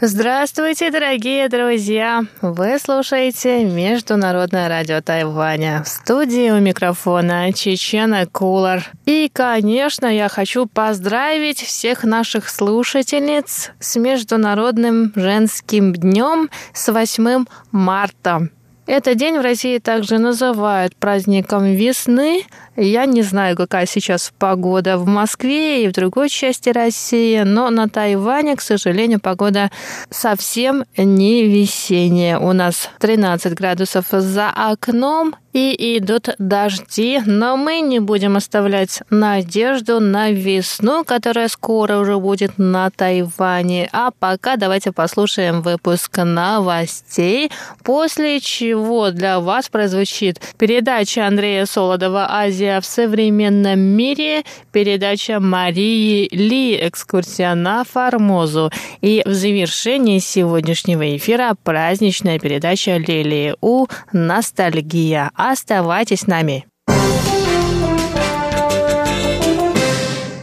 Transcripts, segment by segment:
Здравствуйте, дорогие друзья! Вы слушаете Международное радио Тайваня. В студии у микрофона Чечена Кулар. И, конечно, я хочу поздравить всех наших слушательниц с Международным женским днем с 8 марта. Этот день в России также называют праздником весны, я не знаю, какая сейчас погода в Москве и в другой части России, но на Тайване, к сожалению, погода совсем не весенняя. У нас 13 градусов за окном и идут дожди, но мы не будем оставлять надежду на весну, которая скоро уже будет на Тайване. А пока давайте послушаем выпуск новостей, после чего для вас прозвучит передача Андрея Солодова «Азия в современном мире» передача Марии Ли «Экскурсия на Формозу». И в завершении сегодняшнего эфира праздничная передача Лилии У «Ностальгия». Оставайтесь с нами.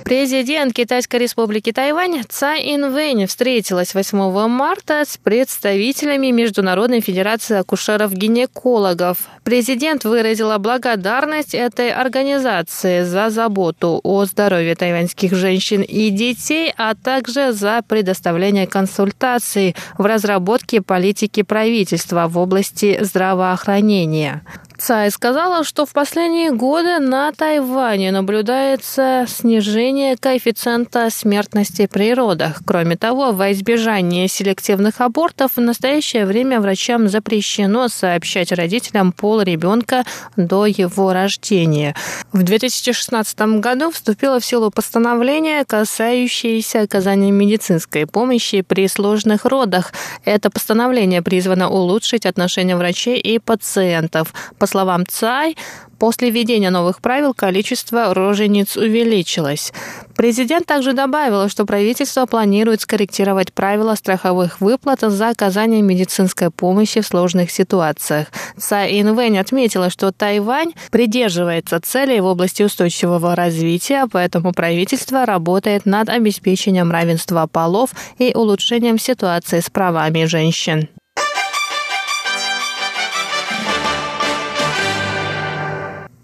Президент Китайской республики Тайвань Цай Инвэнь встретилась 8 марта с представителями Международной федерации акушеров-гинекологов. Президент выразила благодарность этой организации за заботу о здоровье тайваньских женщин и детей, а также за предоставление консультаций в разработке политики правительства в области здравоохранения. Цай сказала, что в последние годы на Тайване наблюдается снижение коэффициента смертности при родах. Кроме того, во избежание селективных абортов в настоящее время врачам запрещено сообщать родителям пол ребенка до его рождения. В 2016 году вступило в силу постановление, касающееся оказания медицинской помощи при сложных родах. Это постановление призвано улучшить отношения врачей и пациентов. По словам ЦАЙ, после введения новых правил количество рожениц увеличилось. Президент также добавил, что правительство планирует скорректировать правила страховых выплат за оказание медицинской помощи в сложных ситуациях. Цай Инвэнь отметила, что Тайвань придерживается целей в области устойчивого развития, поэтому правительство работает над обеспечением равенства полов и улучшением ситуации с правами женщин.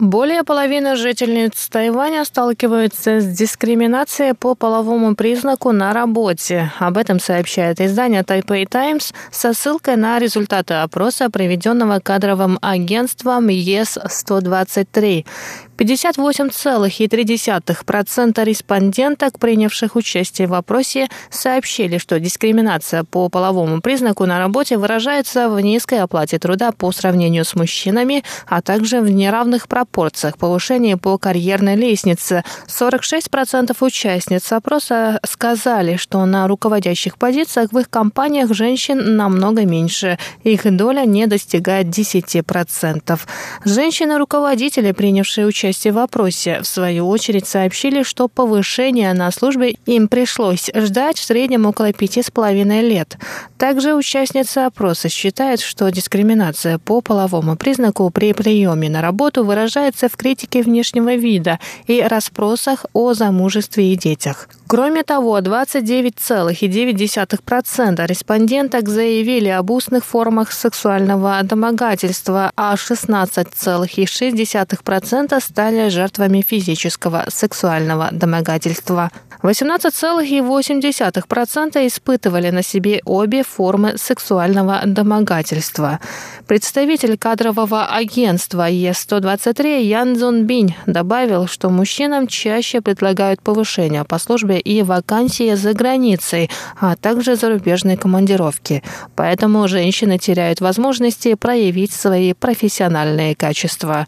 Более половины жительниц Тайваня сталкиваются с дискриминацией по половому признаку на работе. Об этом сообщает издание Taipei Times со ссылкой на результаты опроса, проведенного кадровым агентством ЕС-123. 58,3% респонденток, принявших участие в опросе, сообщили, что дискриминация по половому признаку на работе выражается в низкой оплате труда по сравнению с мужчинами, а также в неравных пропорциях повышения по карьерной лестнице. 46% участниц опроса сказали, что на руководящих позициях в их компаниях женщин намного меньше. Их доля не достигает 10%. Женщины-руководители, принявшие участие участие в опросе, в свою очередь сообщили, что повышение на службе им пришлось ждать в среднем около пяти с половиной лет. Также участницы опроса считают, что дискриминация по половому признаку при приеме на работу выражается в критике внешнего вида и расспросах о замужестве и детях. Кроме того, 29,9% респонденток заявили об устных формах сексуального домогательства, а 16,6% стали жертвами физического сексуального домогательства. 18,8% испытывали на себе обе формы сексуального домогательства. Представитель кадрового агентства Е-123 Ян Цзун Бинь добавил, что мужчинам чаще предлагают повышение по службе и вакансии за границей, а также зарубежные командировки. Поэтому женщины теряют возможности проявить свои профессиональные качества.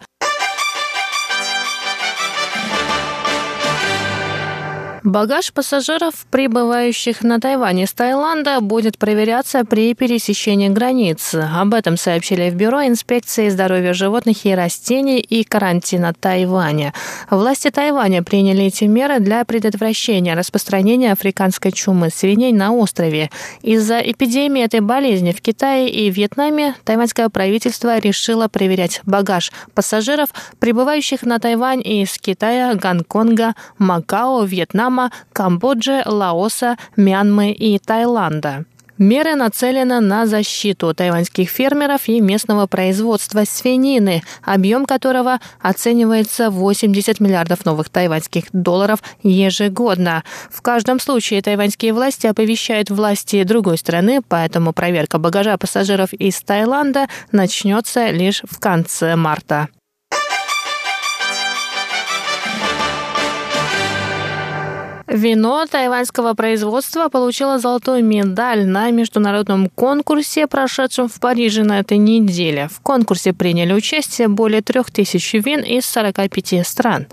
Багаж пассажиров, прибывающих на Тайвань из Таиланда, будет проверяться при пересечении границы. Об этом сообщили в Бюро инспекции здоровья животных и растений и карантина Тайваня. Власти Тайваня приняли эти меры для предотвращения распространения африканской чумы свиней на острове. Из-за эпидемии этой болезни в Китае и Вьетнаме тайваньское правительство решило проверять багаж пассажиров, прибывающих на Тайвань из Китая, Гонконга, Макао, Вьетнама, Вьетнама, Камбоджи, Лаоса, Мьянмы и Таиланда. Меры нацелены на защиту тайваньских фермеров и местного производства свинины, объем которого оценивается в 80 миллиардов новых тайваньских долларов ежегодно. В каждом случае тайваньские власти оповещают власти другой страны, поэтому проверка багажа пассажиров из Таиланда начнется лишь в конце марта. Вино тайваньского производства получило золотую медаль на международном конкурсе, прошедшем в Париже на этой неделе. В конкурсе приняли участие более трех тысяч вин из 45 стран.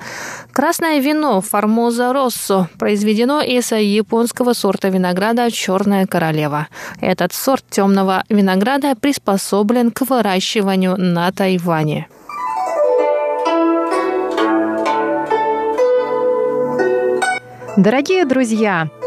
Красное вино «Формоза Россо» произведено из японского сорта винограда «Черная королева». Этот сорт темного винограда приспособлен к выращиванию на Тайване. Дорогие друзья,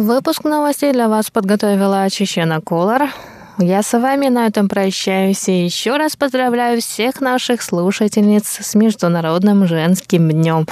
Выпуск новостей для вас подготовила Чечена Колор. Я с вами на этом прощаюсь и еще раз поздравляю всех наших слушательниц с Международным женским днем.